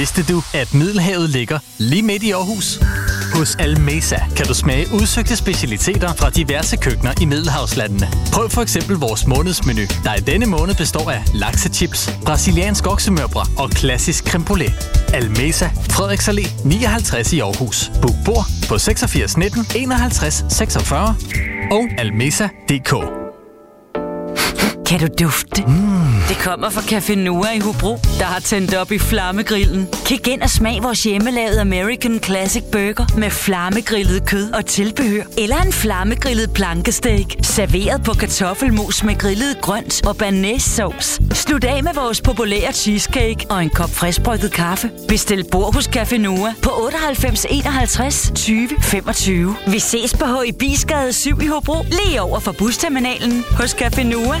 Vidste du, at Middelhavet ligger lige midt i Aarhus? Hos Almesa kan du smage udsøgte specialiteter fra diverse køkkener i Middelhavslandene. Prøv for eksempel vores månedsmenu, der i denne måned består af laksechips, brasiliansk oksemørbrad og klassisk creme brulee. Almesa, Frederiks Allé 59 i Aarhus. Book bord på 86 19 51 46 og almesa.dk. Kan du dufte? Mm. Det kommer fra Café Noah i Hobro, der har tændt op i flammegrillen. Kig ind og smag vores hjemmelavede American Classic Burger med flammegrillet kød og tilbehør. Eller en flammegrillet plankesteak, serveret på kartoffelmos med grillet grønt og banæssauce. Slut af med vores populære cheesecake og en kop friskbrygget kaffe. Bestil bord hos Café Noah på 98 51 20 25. Vi ses på H. Bisgade 7 i Hobro, lige over for busterminalen hos Café Noah.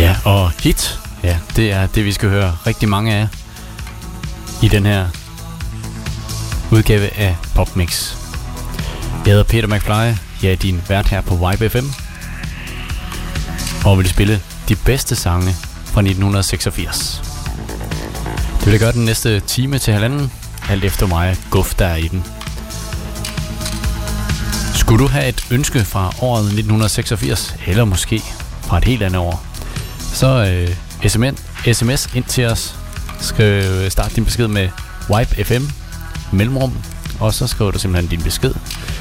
Ja, og hit, ja, det er det, vi skal høre rigtig mange af i den her udgave af Popmix. Jeg hedder Peter McFly, jeg er din vært her på Vibe FM, og vil spille de bedste sange fra 1986. Det vil jeg gøre den næste time til halvanden, alt efter mig guf der er i den. Skulle du have et ønske fra året 1986, eller måske fra et helt andet år, så øh, sms, sms ind til os. Skriv, øh, start din besked med Wipe FM mellemrum, og så skriver du simpelthen din besked.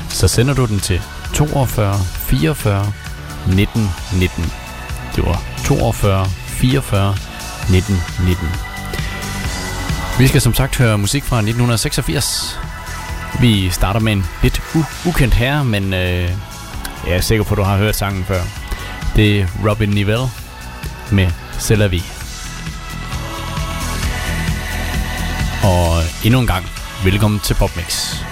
Så sender du den til 42 44 19 19. Det var 42 44 19 19. Vi skal som sagt høre musik fra 1986. Vi starter med en lidt u- ukendt herre, men øh, jeg er sikker på, at du har hørt sangen før. Det er Robin Nivelle med C'est la. Og endnu en gang, velkommen til Popmix.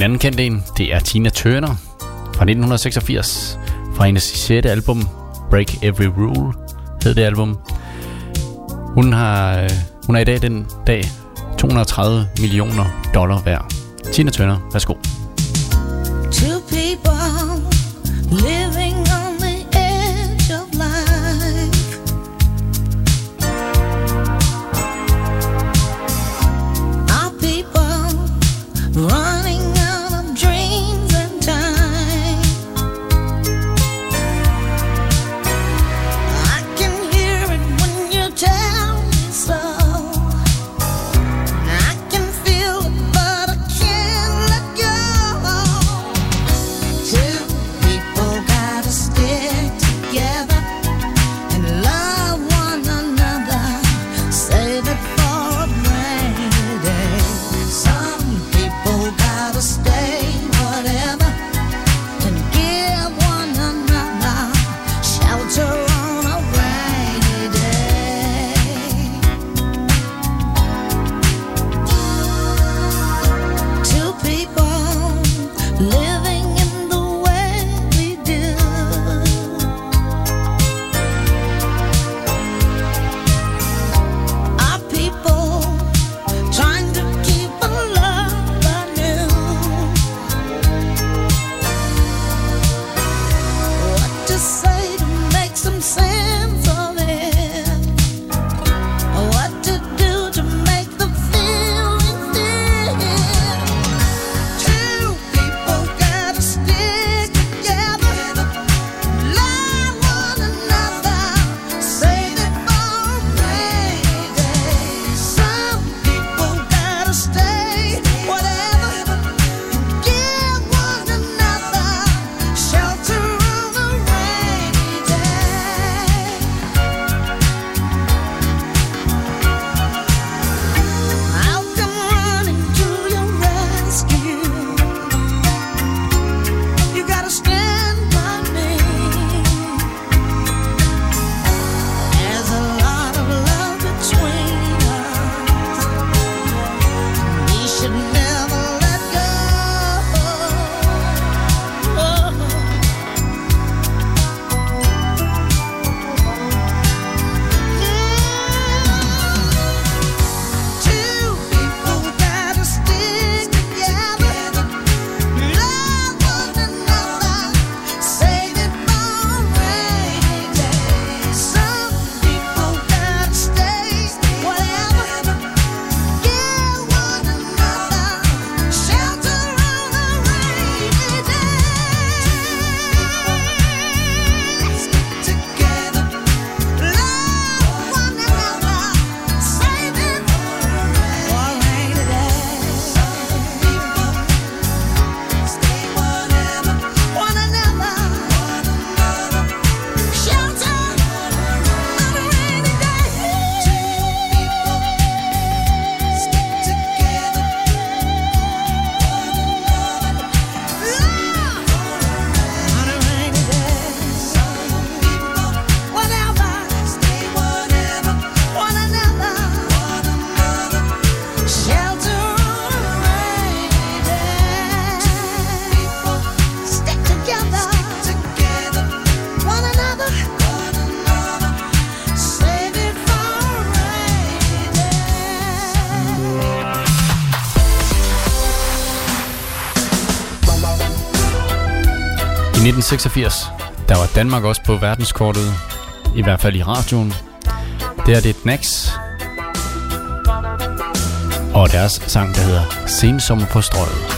En anden kendt en, det er Tina Turner fra 1986, fra hendes 6. album Break Every Rule hed det album. Hun, har, øh, hun er i dag den dag 230 millioner dollar værd. Tina Turner, værsgo. 1986, der var Danmark også på verdenskortet, i hvert fald i radioen. Det er det er Nax, og deres sang, der hedder Sensommer på strøget.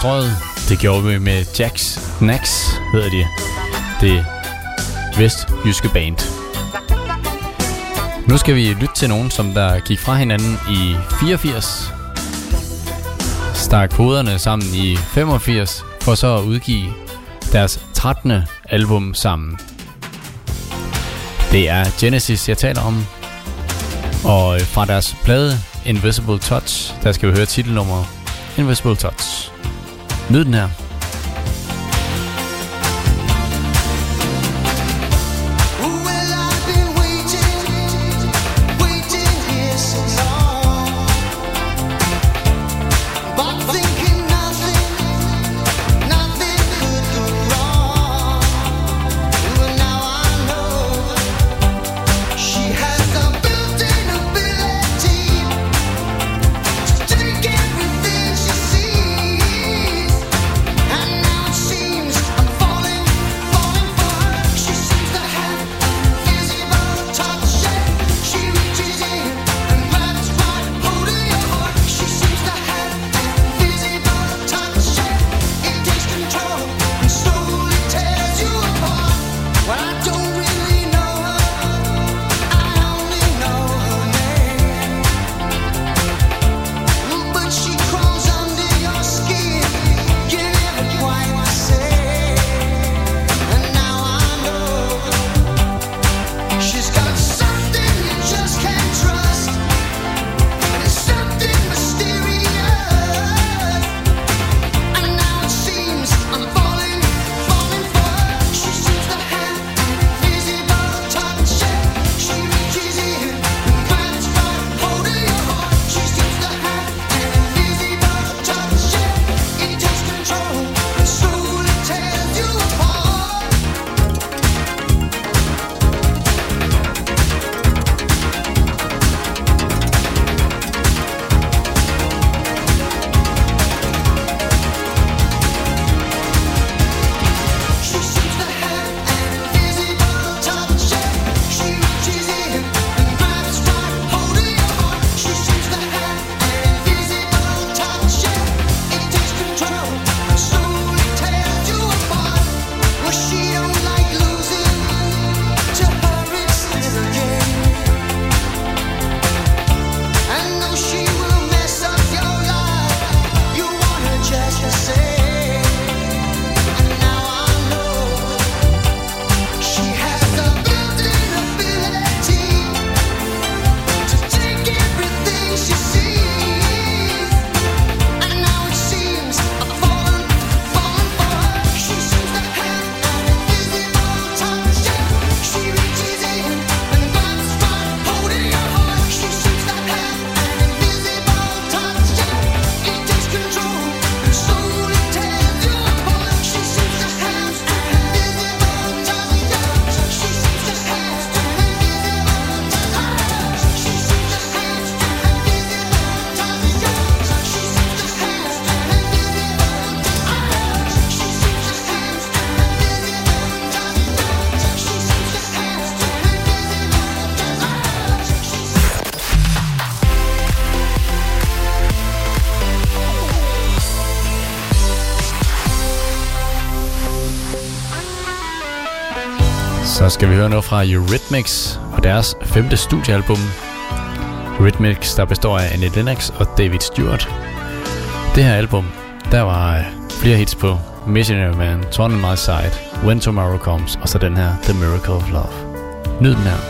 strøget. Det gjorde vi med Jax Nax, hedder de. Det vestjyske band. Nu skal vi lytte til nogen, som der gik fra hinanden i 84, stak hovederne sammen i 85, for så at udgive deres 13. album sammen. Det er Genesis, jeg taler om. Og fra deres plade Invisible Touch, der skal vi høre titelnummeret Invisible Touch. Dude skal vi høre noget fra Eurythmics og deres femte studiealbum. Eurythmics, der består af Annette Lennox og David Stewart. Det her album, der var øh, flere hits på Missionary Man, Turn On My Side, When Tomorrow Comes og så den her The Miracle of Love. Nyd den her.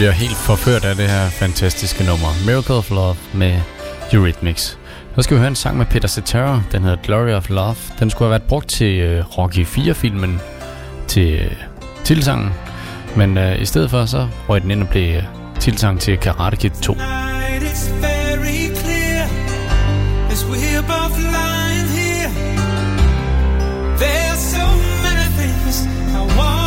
Bliver helt forført af det her fantastiske nummer. Miracle of Love med Eurythmics. Så skal vi høre en sang med Peter Cetera. Den hedder Glory of Love. Den skulle have været brugt til uh, Rocky 4-filmen til uh, tilsangen. Men uh, i stedet for, så røg den ind og blev uh, tilsang til Karate Kid 2. Tonight very clear as here. There's so many things I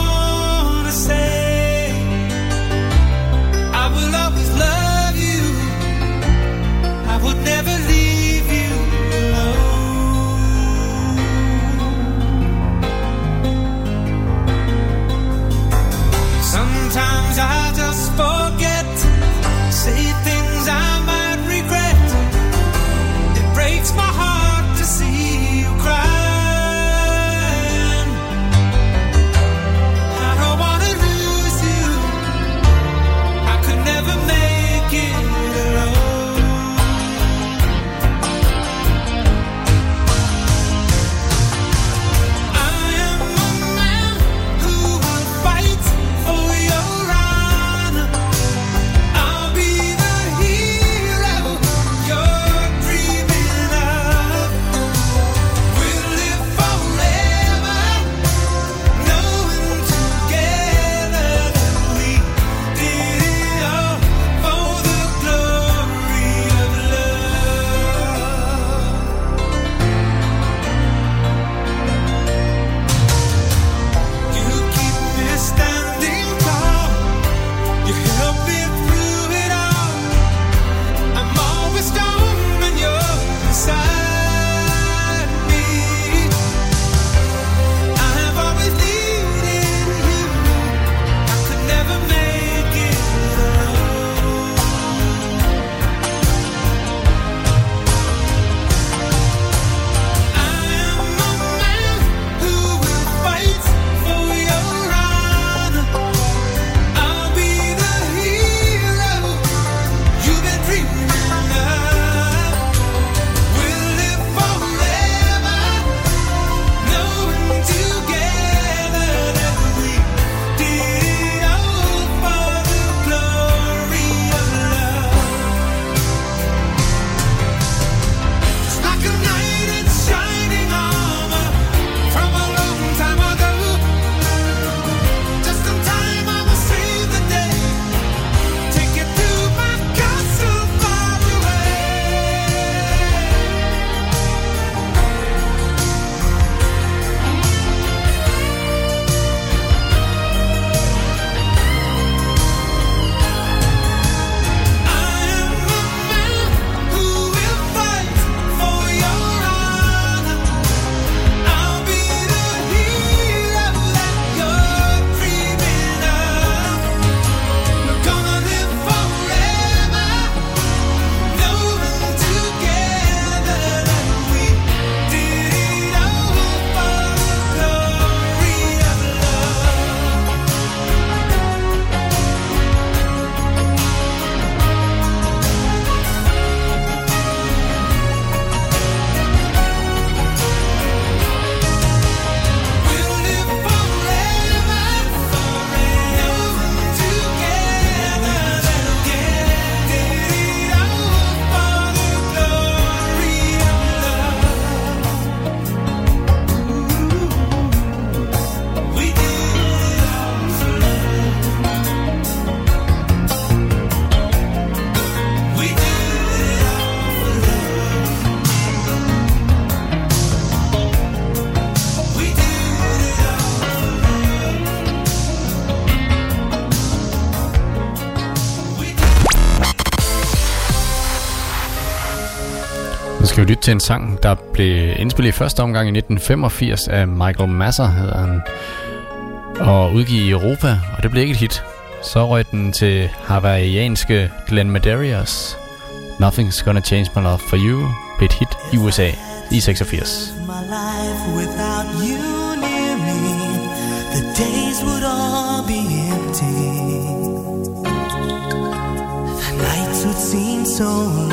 skal jo lytte til en sang, der blev indspillet i første omgang i 1985 af Michael Masser, hedder han. Og udgivet i Europa, og det blev ikke et hit. Så røg den til hawaiianske Glenn Medeiros. Nothing's Gonna Change My Love For You blev et hit i USA i 86. my life without you near me, the days would all be empty. The nights would seem so long.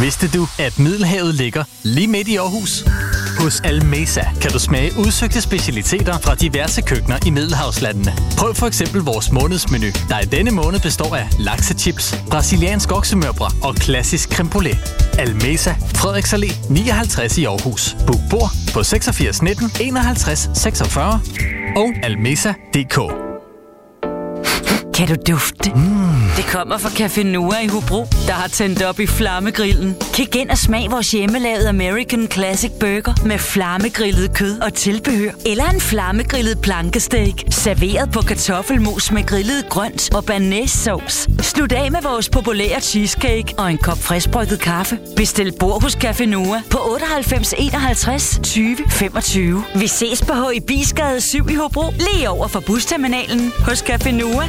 Vidste du, at Middelhavet ligger lige midt i Aarhus? Hos Almesa kan du smage udsøgte specialiteter fra diverse køkkener i Middelhavslandene. Prøv for eksempel vores månedsmenu, der i denne måned består af laksechips, brasiliansk oksemørbrad og klassisk creme brulee. Almesa, Frederiks Allé 59 i Aarhus. Book bord på 86 19 51 46 og almesa.dk. Kan du dufte det? Mm. Det kommer fra Café Noah i Hobro, der har tændt op i flammegrillen. Kig ind og smag vores hjemmelavede American Classic Burger med flammegrillet kød og tilbehør. Eller en flammegrillet plankesteak, serveret på kartoffelmos med grillet grønt og banæssauce. Slut af med vores populære cheesecake og en kop friskbrygget kaffe. Bestil bord hos Café Noah på 98 51 20 25. Vi ses på H. Bisgade 7 i Hobro, lige over for busterminalen hos Café Noah.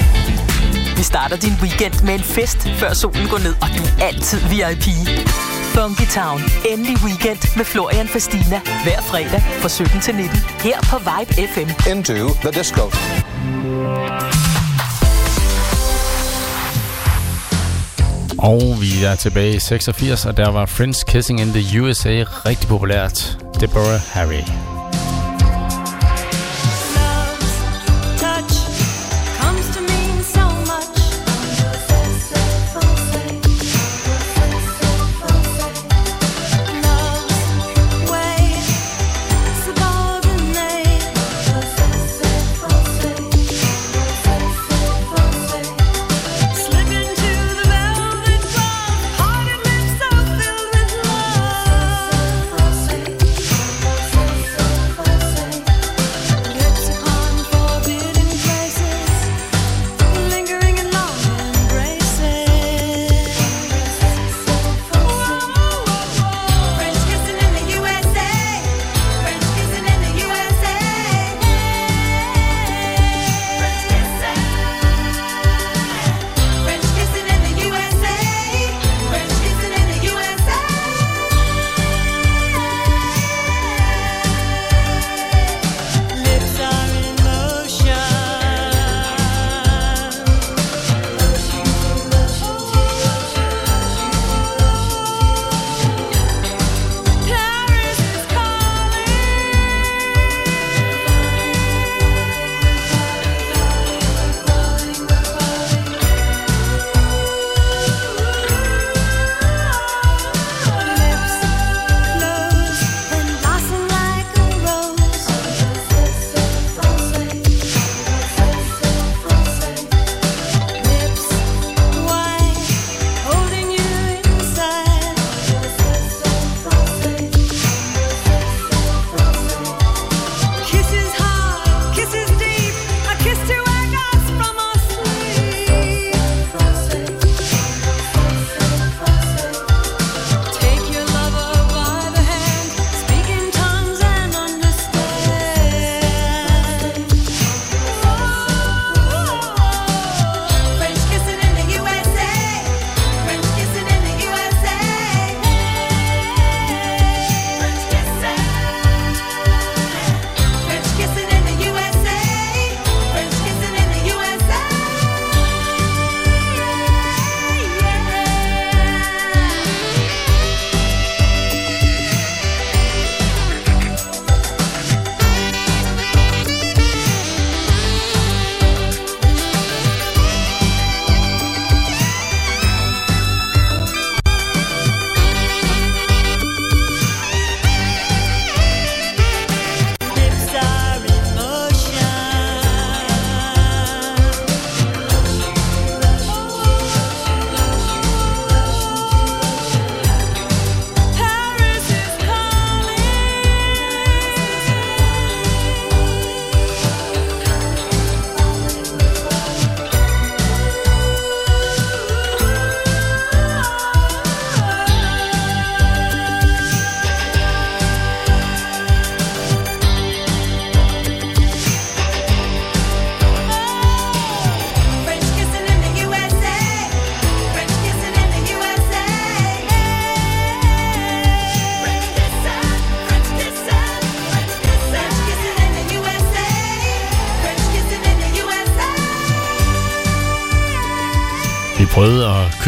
Starter din weekend med en fest, før solen går ned, og du er altid VIP. Funky Town. Endelig weekend med Florian Fastina. Hver fredag fra 17 til 19. Her på Vibe FM. Into the disco. Og vi er tilbage i 86, og der var Friends Kissing in the USA rigtig populært. Deborah Harry.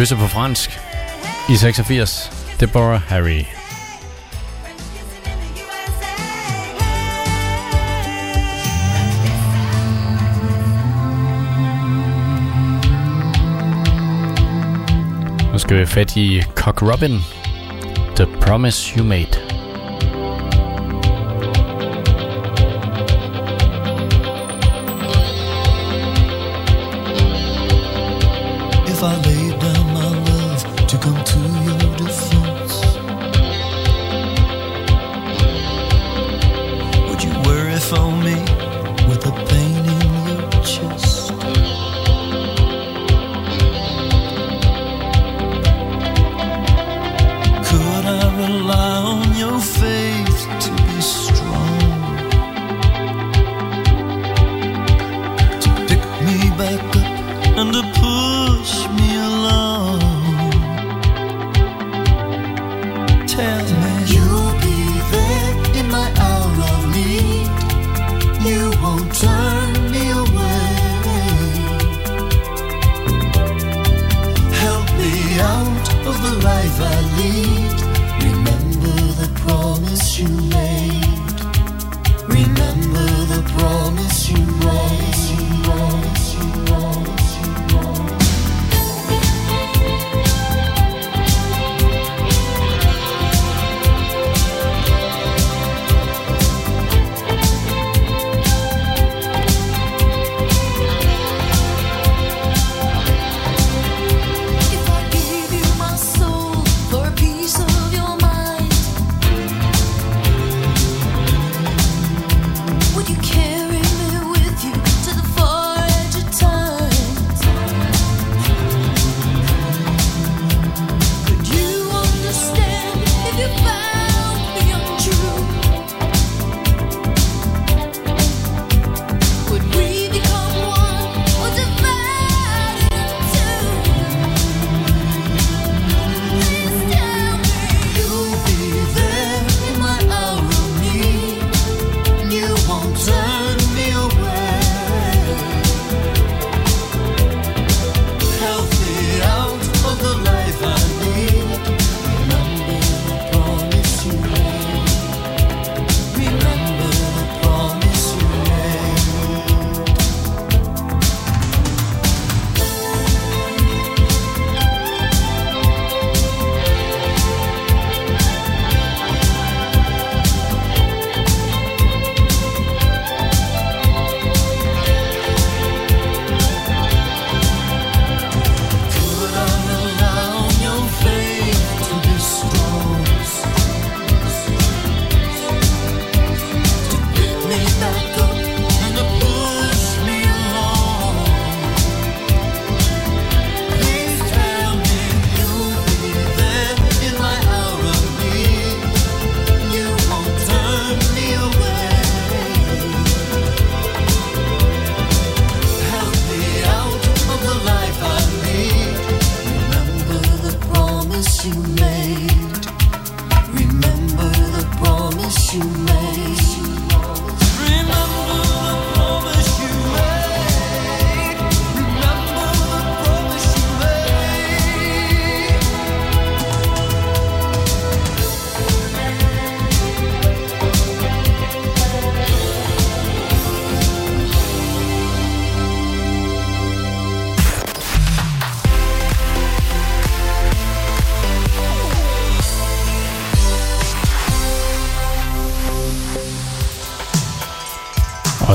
Kysser på fransk i 86. Deborah Harry. Nu skal vi fat i Cock Robin. The Promise You Made.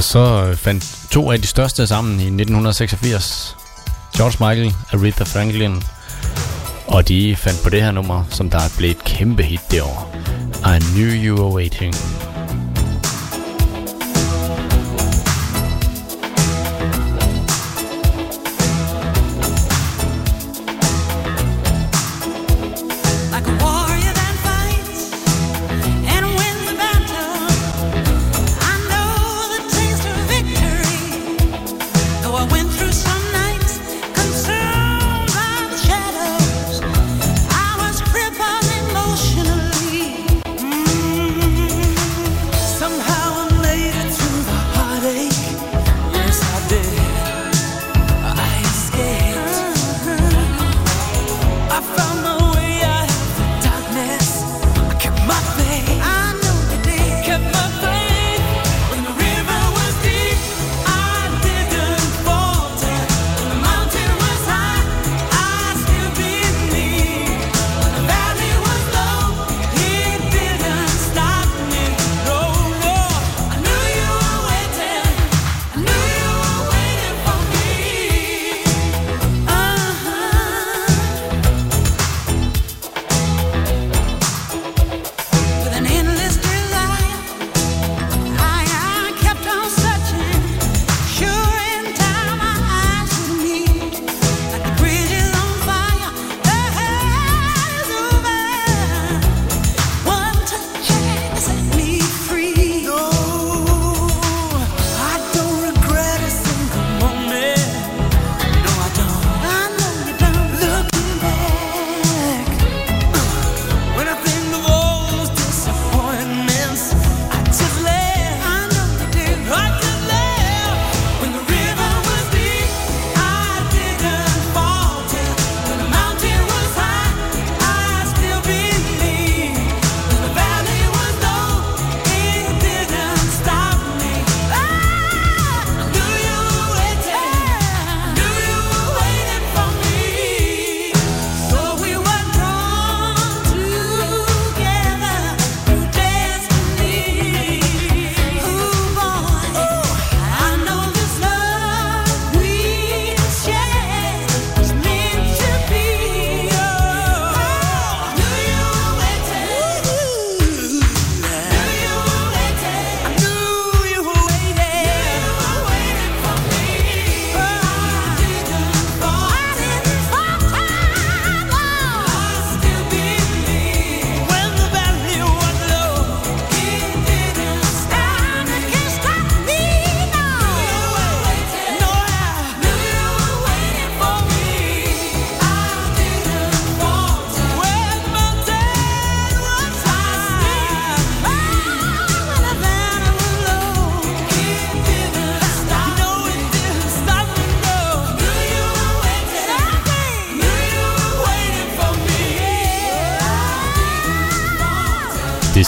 så øh, fandt to af de største sammen i 1986. George Michael, Aretha Franklin, og de fandt på det her nummer, som der blev et kæmpe hit det år. I Knew You Were Waiting.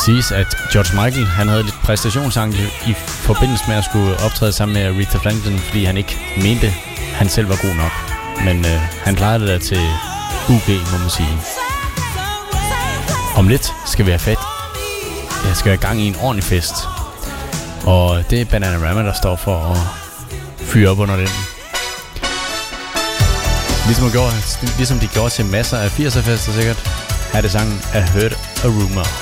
Siges, at George Michael han havde lidt præstationsangst i forbindelse med at skulle optræde sammen med Aretha Franklin, fordi han ikke mente, han selv var god nok. Men øh, han klarede det der til UG, må man sige. Om lidt skal vi have fat. Jeg skal have gang i en ordentlig fest. Og det er Bananarama, der står for at fyre op under den. Ligesom, de gjorde, ligesom de gjorde til masser af 80'er fester sikkert. Her er det sangen I Heard a Rumor.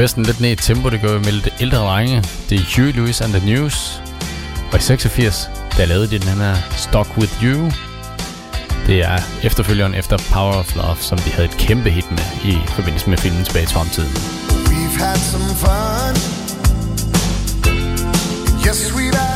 Festen lidt ned i tempo. Det gør vi med lidt ældre drenge. Det er Huey Lewis and the News. Og i 86, der lavede de den her Stock With You. Det er efterfølgeren efter Power of Love, som de havde et kæmpe hit med i forbindelse med filmen tilbage til fremtiden. We've had some fun. Yes, we've had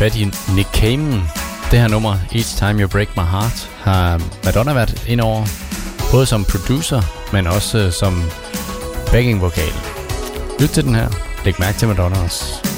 fat i Nick Kamen. Det her nummer, Each Time You Break My Heart, har Madonna været ind over. Både som producer, men også øh, som backing vokal. Lyt til den her. Læg mærke til Madonna også.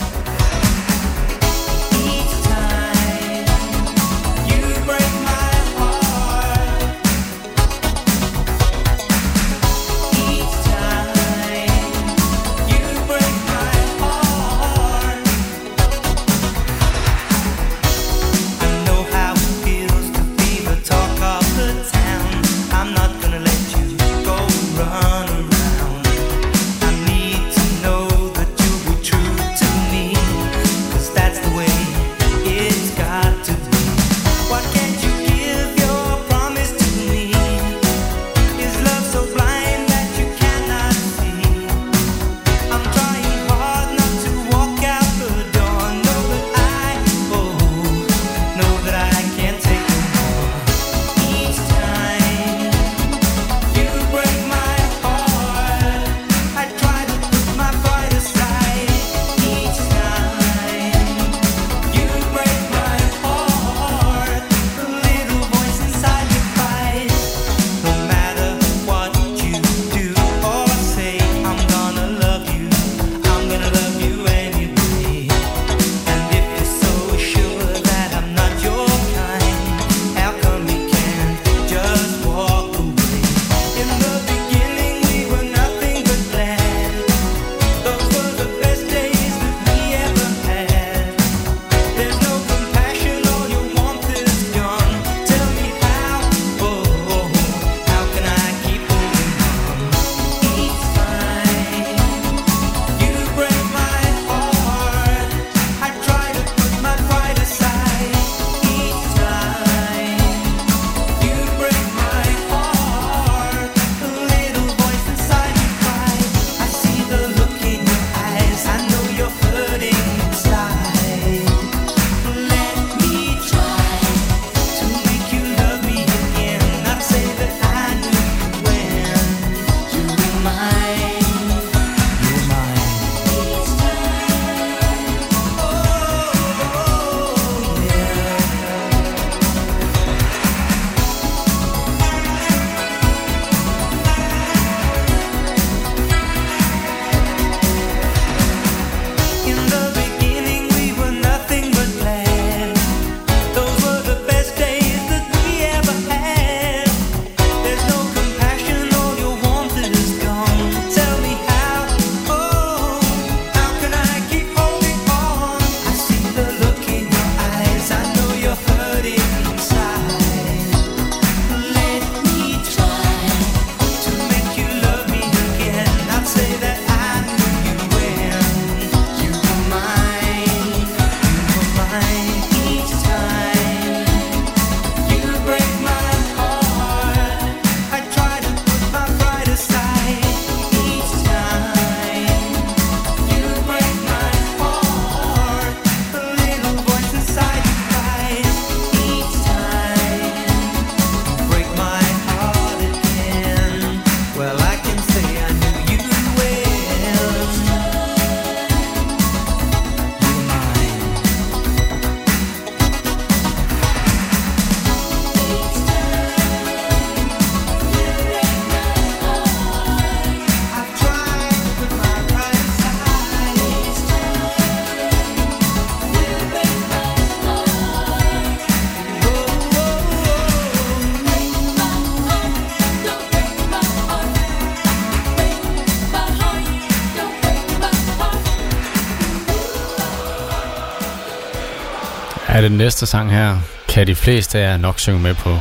den næste sang her kan de fleste af jer nok synge med på.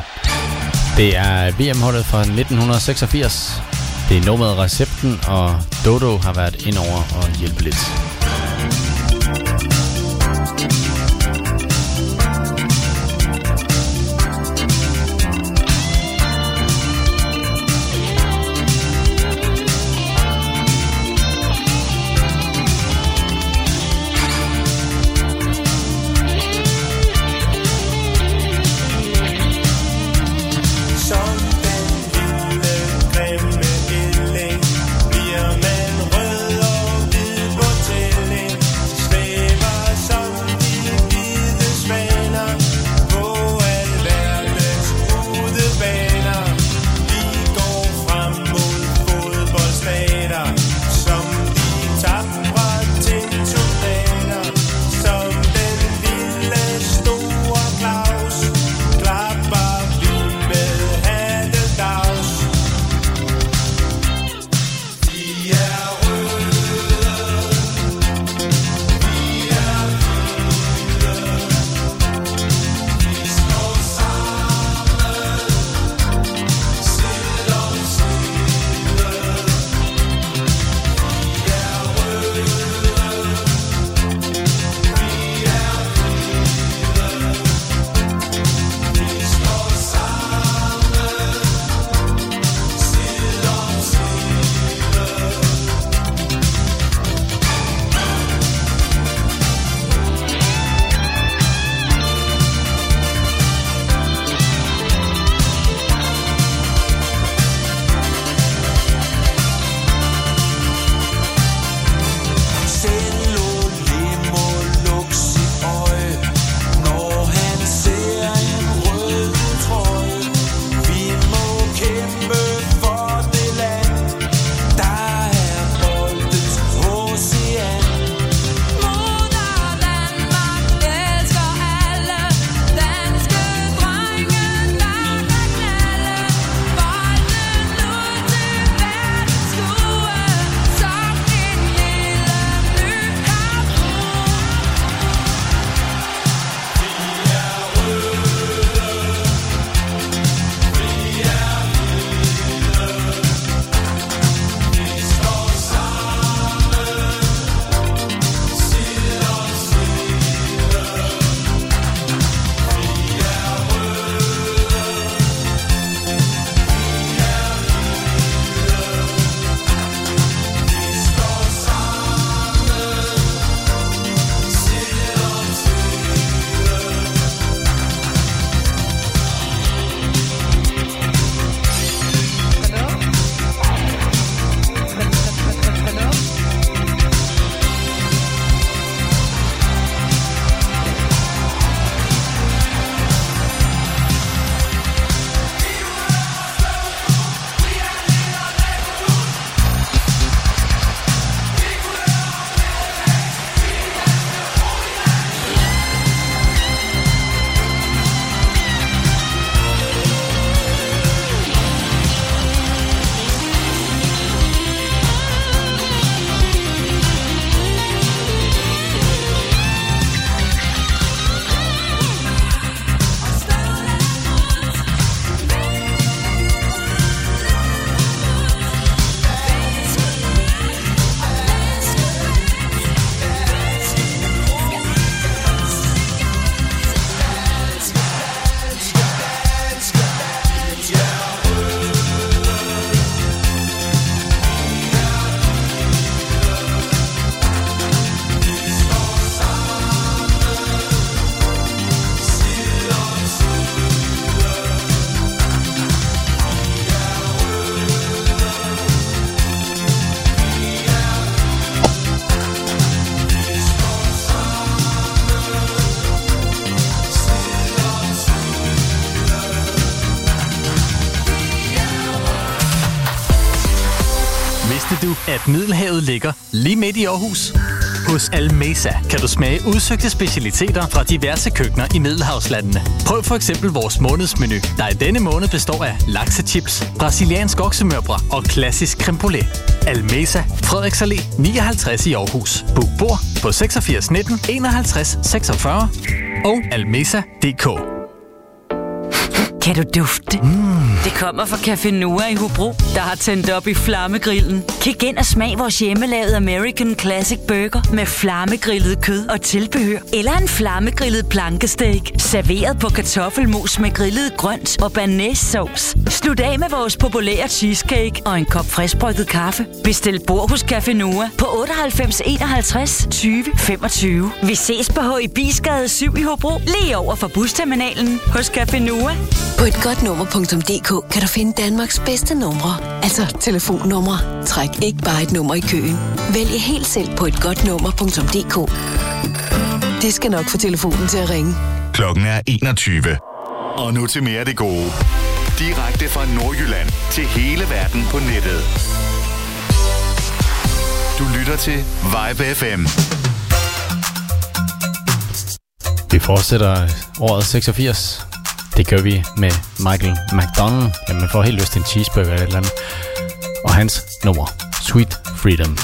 Det er VM-holdet fra 1986. Det er nummeret Recepten, og Dodo har været ind over og hjælpe lidt. Du at Middelhavet ligger lige midt i Aarhus. Hos Almesa kan du smage udsøgte specialiteter fra diverse køkkener i Middelhavslandene. Prøv for eksempel vores månedsmenu, der i denne måned består af laksechips, brasiliansk oksemørbra og klassisk creme brulee. Almesa, Frederiks Allé 59 i Aarhus. Book bord på 86 19 51 46 og almesa.dk. Kan du dufte? Mm. Det kommer fra Café Noah i Hobro, der har tændt op i flammegrillen. Kig ind og smag vores hjemmelavede American Classic Burger med flammegrillet kød og tilbehør. Eller en flammegrillet plankesteak, serveret på kartoffelmos med grillet grønt og banæssauce. Slut af med vores populære cheesecake og en kop friskbrygget kaffe. Bestil bord hos Café Noah på 98 51 20 25. Vi ses på HIBisgade 7 i Hobro, lige over for busterminalen hos Café Noah. På et godt nummer.dk kan du finde Danmarks bedste numre. Altså telefonnumre. Træk ikke bare et nummer i køen. Vælg helt selv på et godt nummer.dk. Det skal nok få telefonen til at ringe. Klokken er 21. Og nu til mere af det gode. Direkte fra Nordjylland til hele verden på nettet. Du lytter til Vibe FM. Vi fortsætter året 86. Det gør vi med Michael McDonald. Jamen, man får helt lyst til en cheeseburger eller et eller andet. Og hans nummer, Sweet Freedom.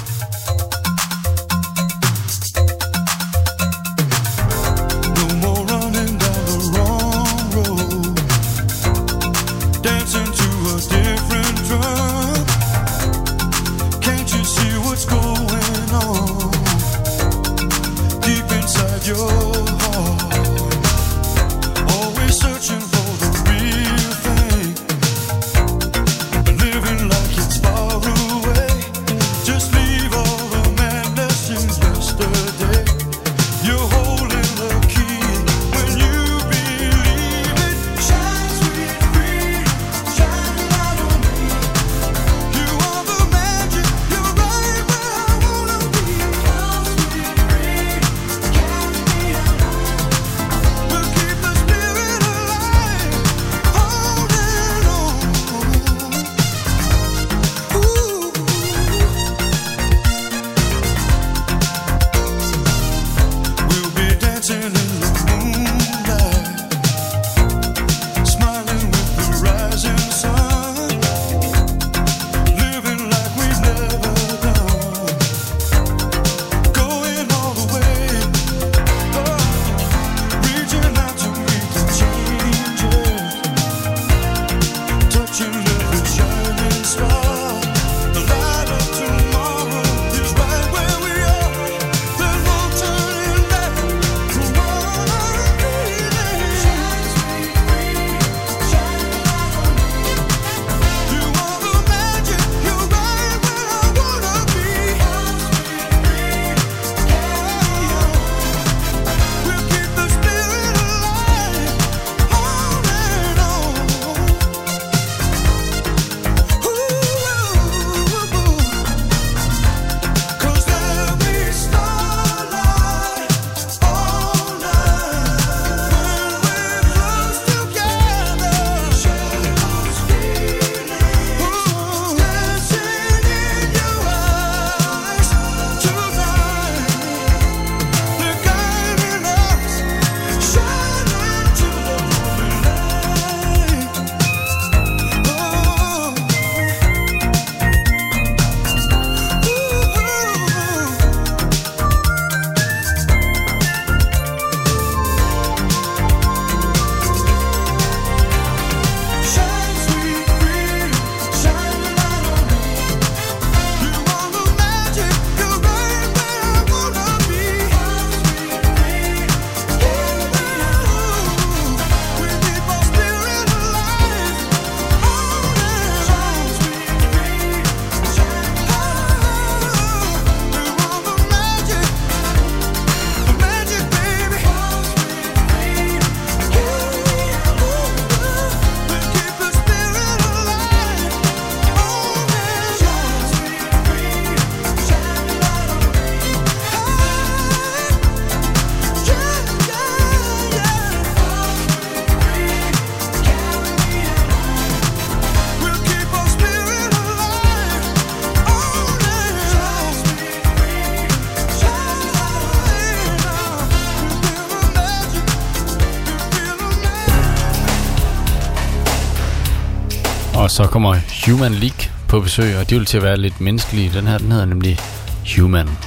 så kommer Human League på besøg, og de vil til at være lidt menneskelige. Den her, den hedder nemlig Human.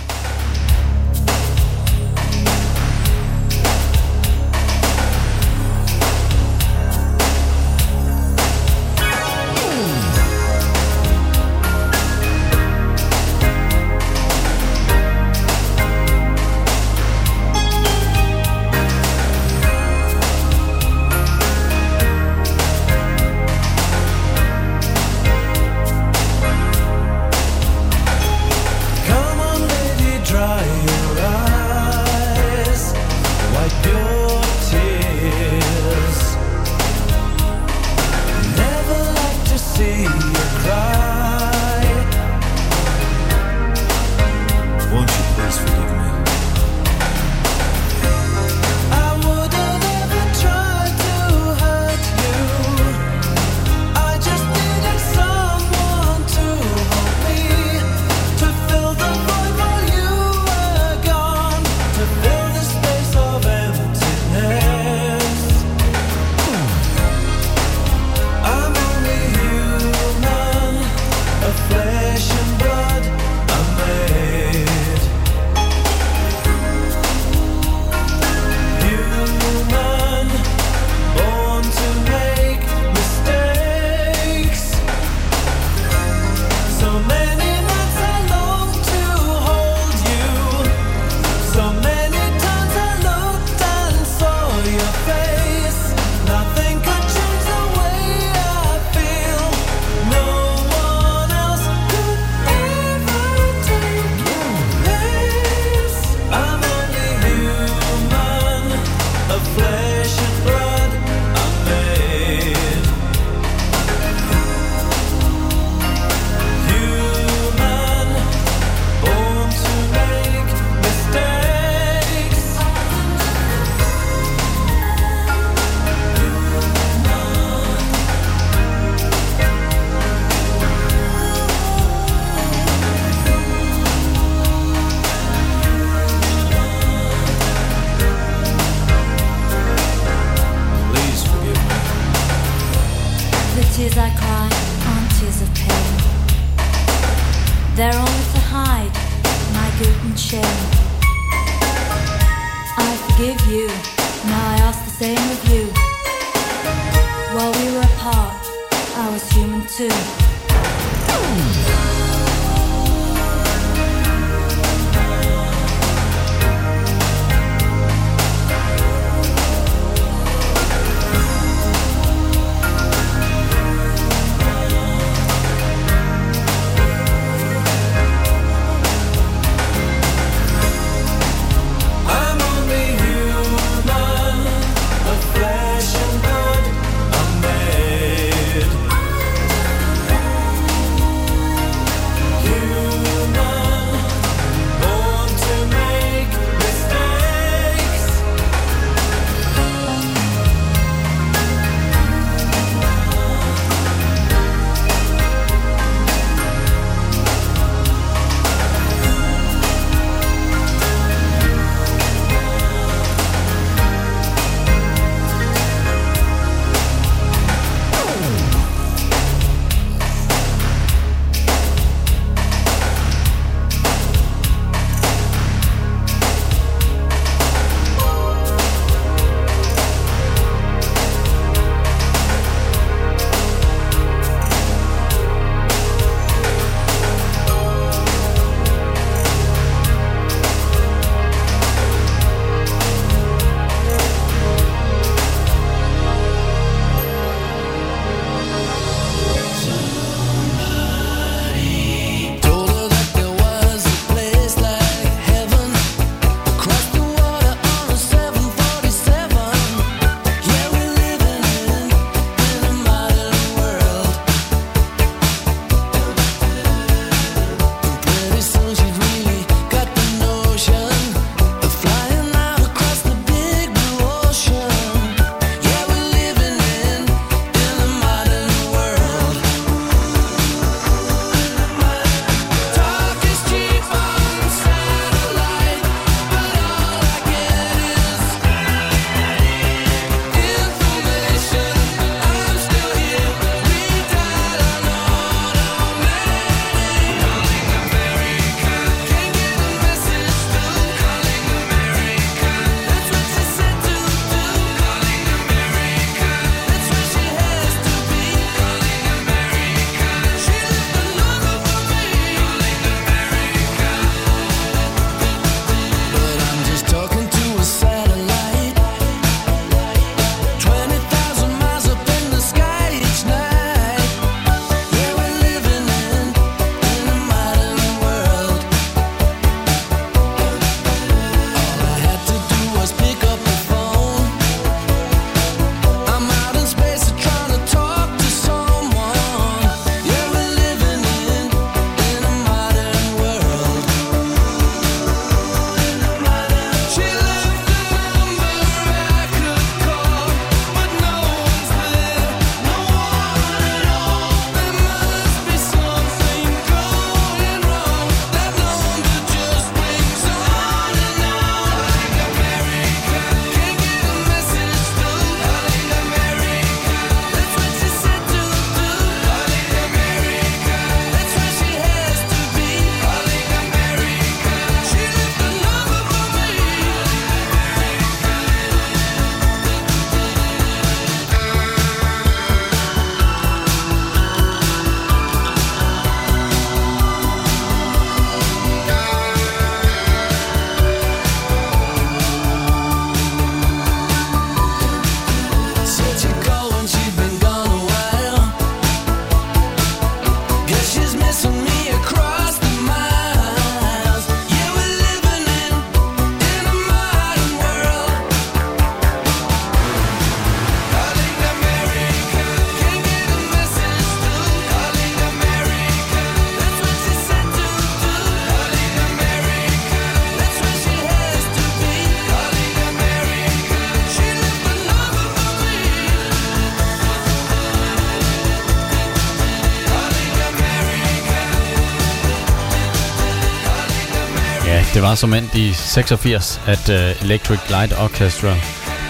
var som endt i 86, at uh, Electric Light Orchestra,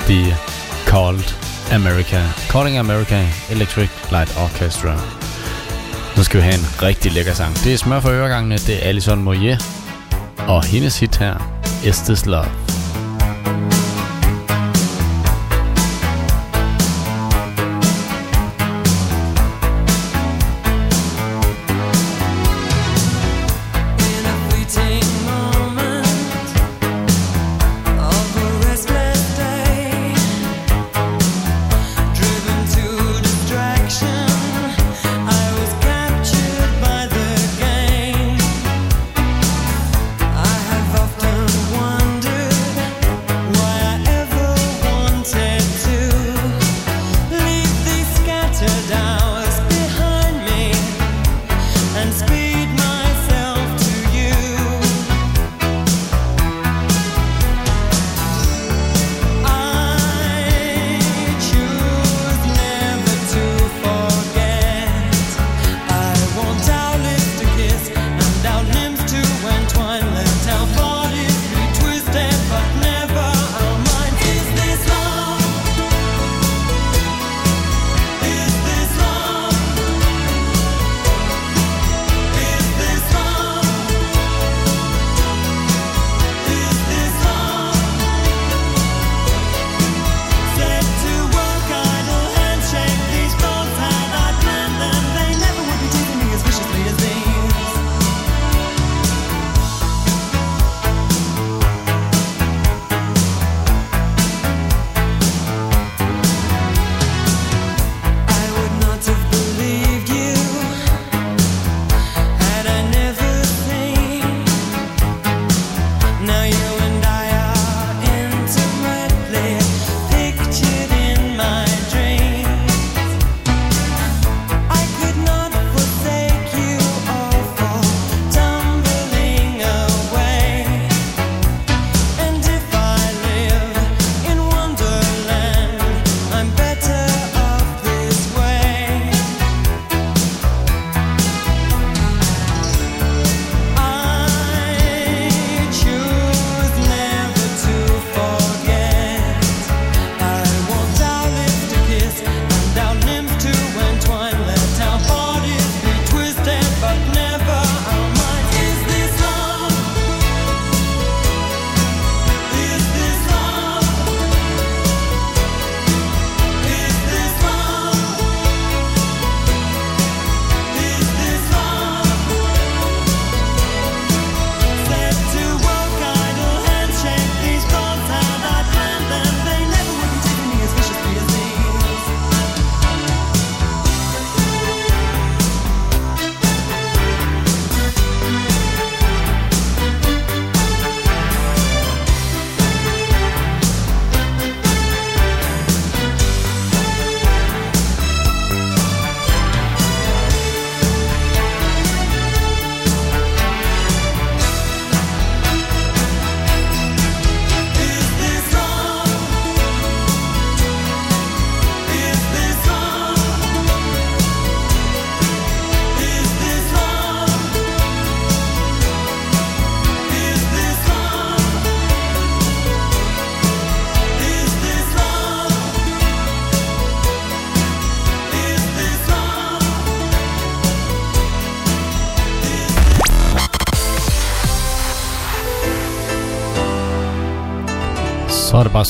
de called America. Calling America Electric Light Orchestra. Nu skal vi have en rigtig lækker sang. Det er smør for øregangene, det er Alison Moyer og hendes hit her, Estes Love.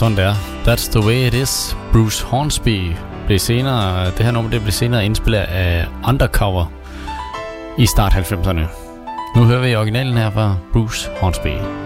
sådan det er. That's the way it is. Bruce Hornsby blev senere, det her nummer det blev senere indspillet af Undercover i start 90'erne. Nu hører vi originalen her fra Bruce Hornsby.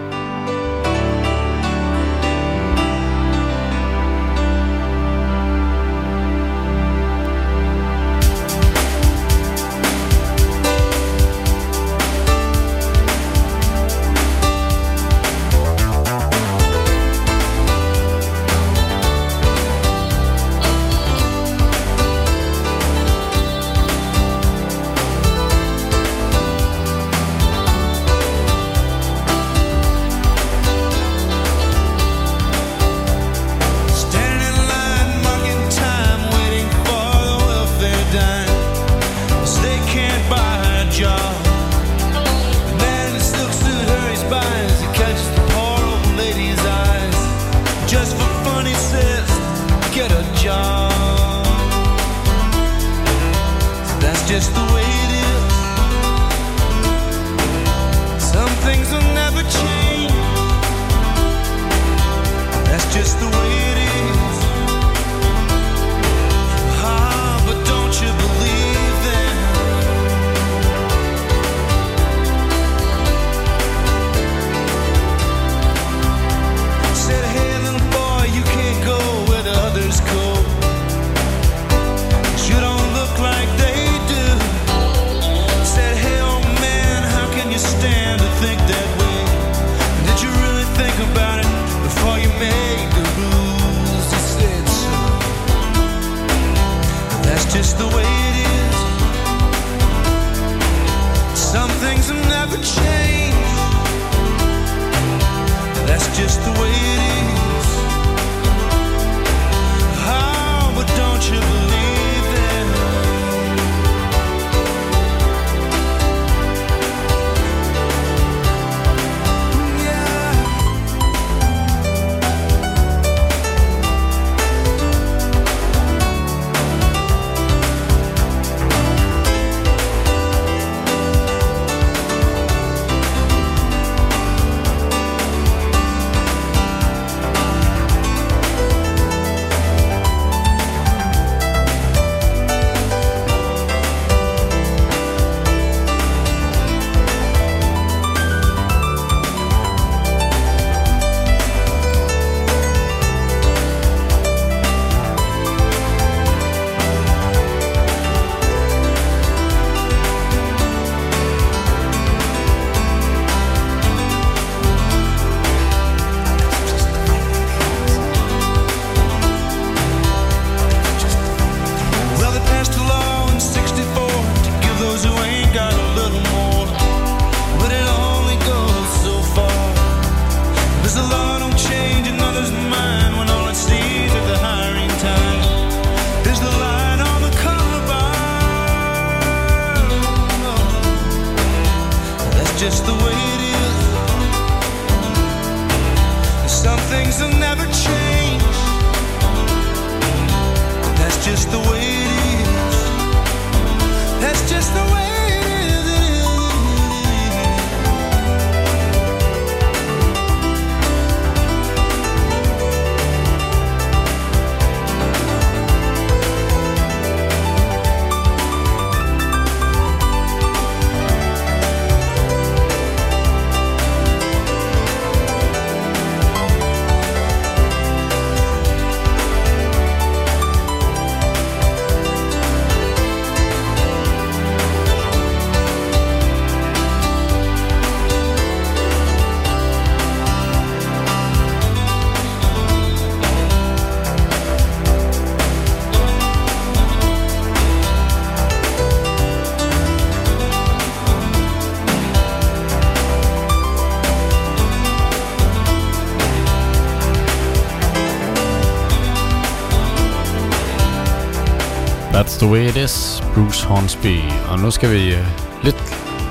That's the way it is, Bruce Hornsby. Og nu skal vi øh, lidt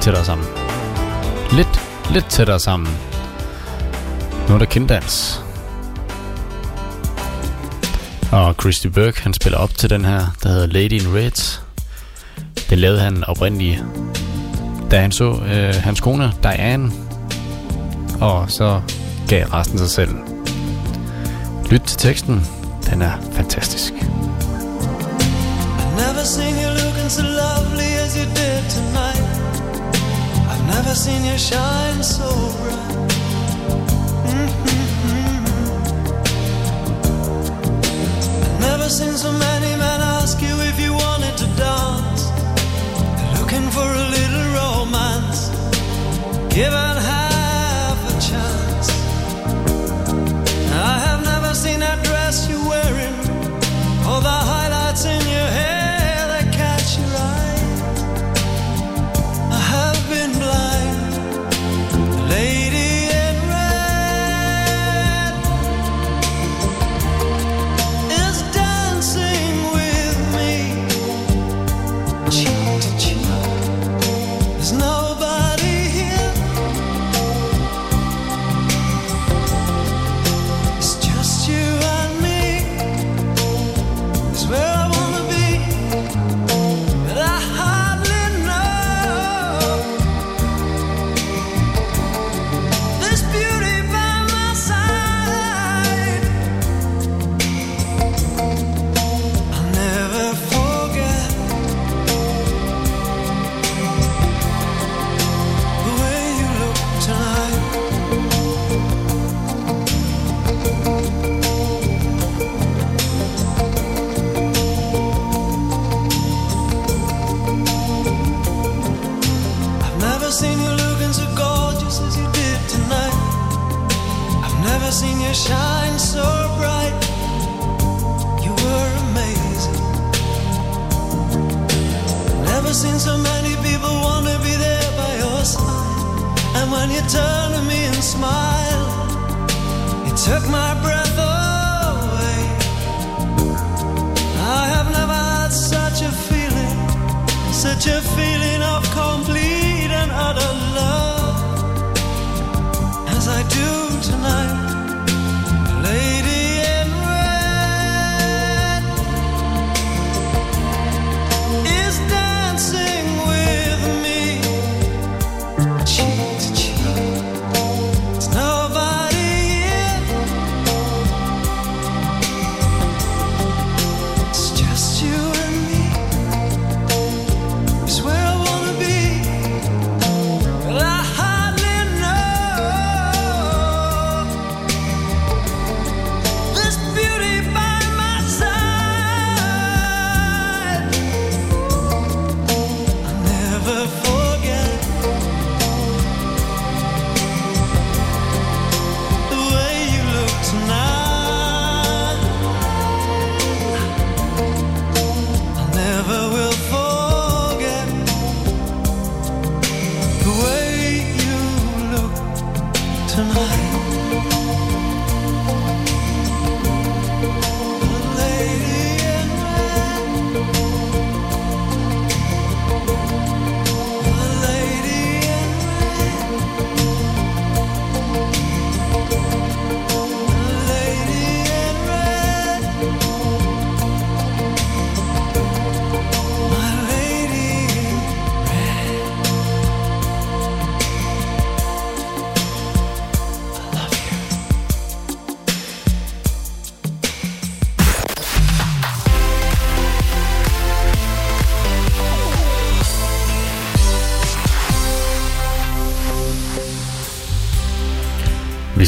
tættere sammen. Lidt, lidt tættere sammen. Nu er der kinddans. Og Christy Burke, han spiller op til den her, der hedder Lady in Red. Det lavede han oprindeligt, da han så øh, hans kone, Diane. Og så gav resten sig selv. Lyt til teksten. Den er fantastisk. Never seen you looking so lovely as you did tonight. I've never seen you shine so bright. Mhm. I've never seen so many men ask you if you wanted to dance. Looking for a little romance, given half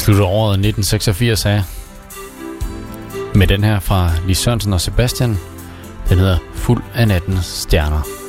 slutter året 1986 af med den her fra Lis Sørensen og Sebastian. Den hedder Fuld af nattens stjerner.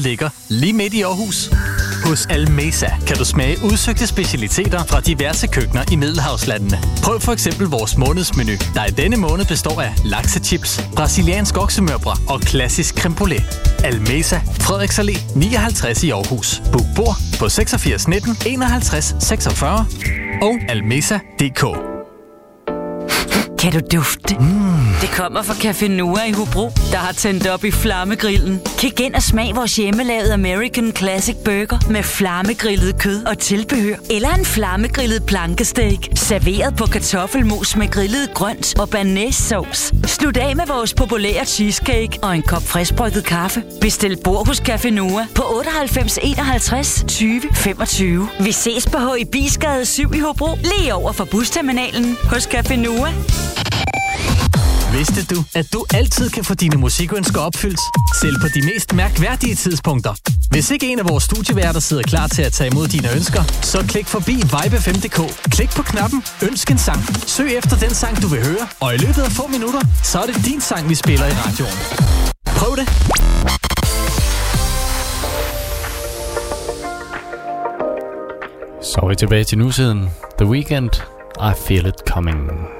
Ligger lige midt i Aarhus? Hos Almesa kan du smage udsøgte specialiteter fra diverse køkkener i Middelhavslandene. Prøv for eksempel vores månedsmenu, der i denne måned består af laksechips, brasiliansk oksemørbrad og klassisk creme brulee. Almesa, Frederiks Allé 59 i Aarhus. Book bord på 86 19 51 46 og almesa.dk. Kan du dufte? Mm. Det kommer fra Café Noah i Hobro, der har tændt op i flammegrillen. Kig ind og smag vores hjemmelavede American Classic Burger med flammegrillet kød og tilbehør. Eller en flammegrillet plankesteak, serveret på kartoffelmos med grillet grønt og banæssauce. Slut af med vores populære cheesecake og en kop friskbrygget kaffe. Bestil bord hos Café Noah på 98 51 20 25. Vi ses på H. Bisgade 7 i Hobro, lige over for busterminalen hos Café Noah. Vidste du, at du altid kan få dine musikønsker opfyldt? Selv på de mest mærkværdige tidspunkter. Hvis ikke en af vores studieværter sidder klar til at tage imod dine ønsker, så klik forbi vibe5.dk. Klik på knappen Ønsk en sang. Søg efter den sang, du vil høre, og i løbet af få minutter, så er det din sang, vi spiller i radioen. Prøv det! Så er vi tilbage til nutiden. The Weekend. I Feel It Coming.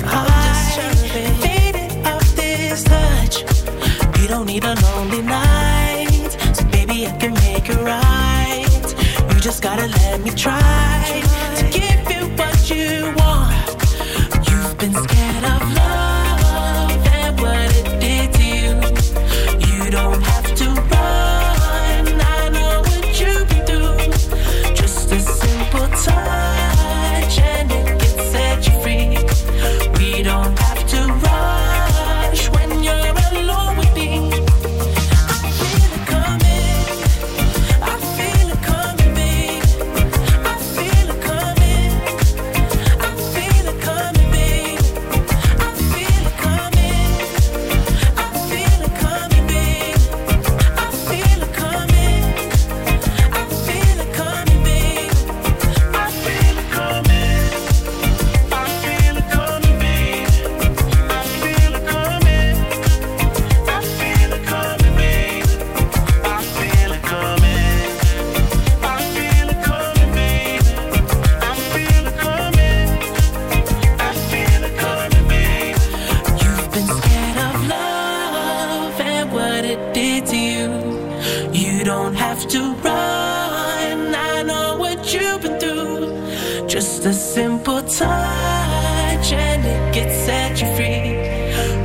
faded off this touch. Don't need a lonely night, so baby, I can make it right. You just gotta let me try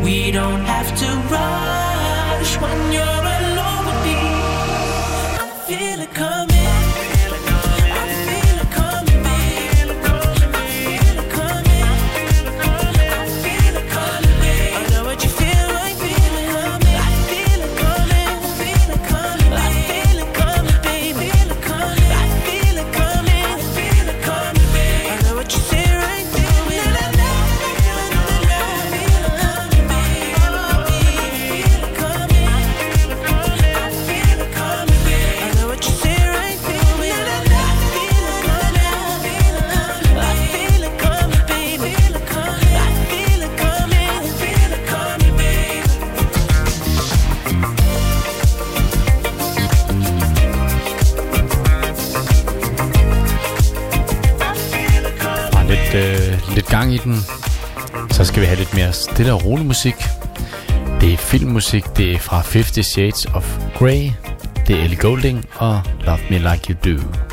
We don't have to rush when you're alone with me. I feel it coming. gang i den. Så skal vi have lidt mere stille og rolig musik. Det er filmmusik, det er fra 50 Shades of Grey. Det er Ellie Golding og Love Me Like You Do.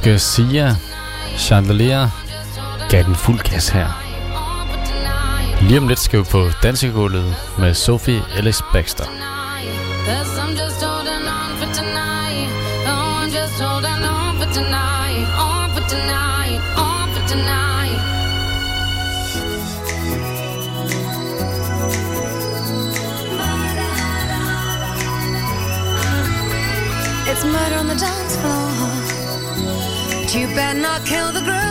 Norske Sia Chandelier gav den fuld gas her. Lige om lidt skal vi på dansegulvet med Sophie Ellis Baxter. It's murder on the dime. You better not kill the groove.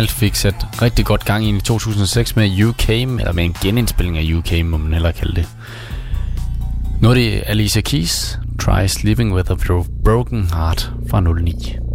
Wild fik sat rigtig godt gang i i 2006 med UK, eller med en genindspilling af UK, må man heller kalde det. Nu er det Alicia Keys, Try Sleeping With A Broken Heart fra 09.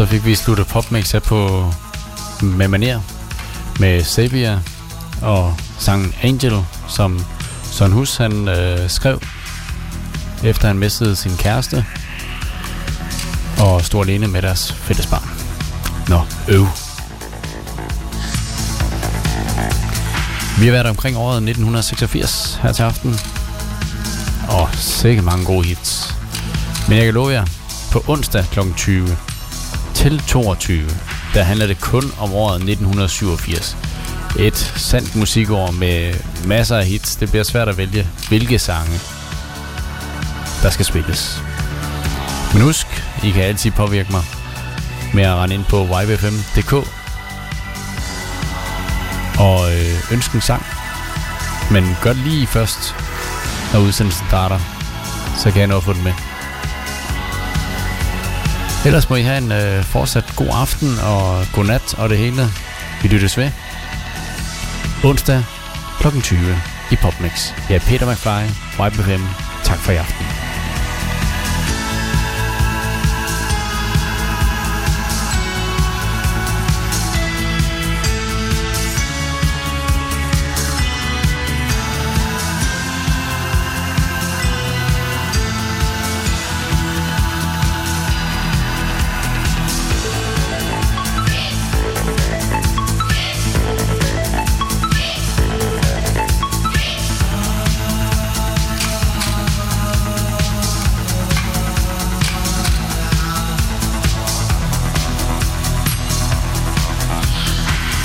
så fik vi sluttet popmix her på med maner med Sabia og sangen Angel, som Søren Hus han øh, skrev efter han mistede sin kæreste og stod alene med deres fælles barn. Nå, øv. Vi har været omkring året 1986 her til aften. Og sikkert mange gode hits. Men jeg kan love jer, på onsdag kl. 20 til 22, der handler det kun om året 1987. Et sandt musikår med masser af hits. Det bliver svært at vælge, hvilke sange, der skal spilles. Men husk, I kan altid påvirke mig med at rende ind på ybfm.dk og øh, ønske en sang. Men gør det lige først, når udsendelsen starter, så kan jeg nå at få den med. Ellers må I have en øh, fortsat god aften og god nat og det hele. Vi lyttes ved. Onsdag kl. 20 i Popmix. Jeg er Peter McFly, YBFM. Tak for i aften.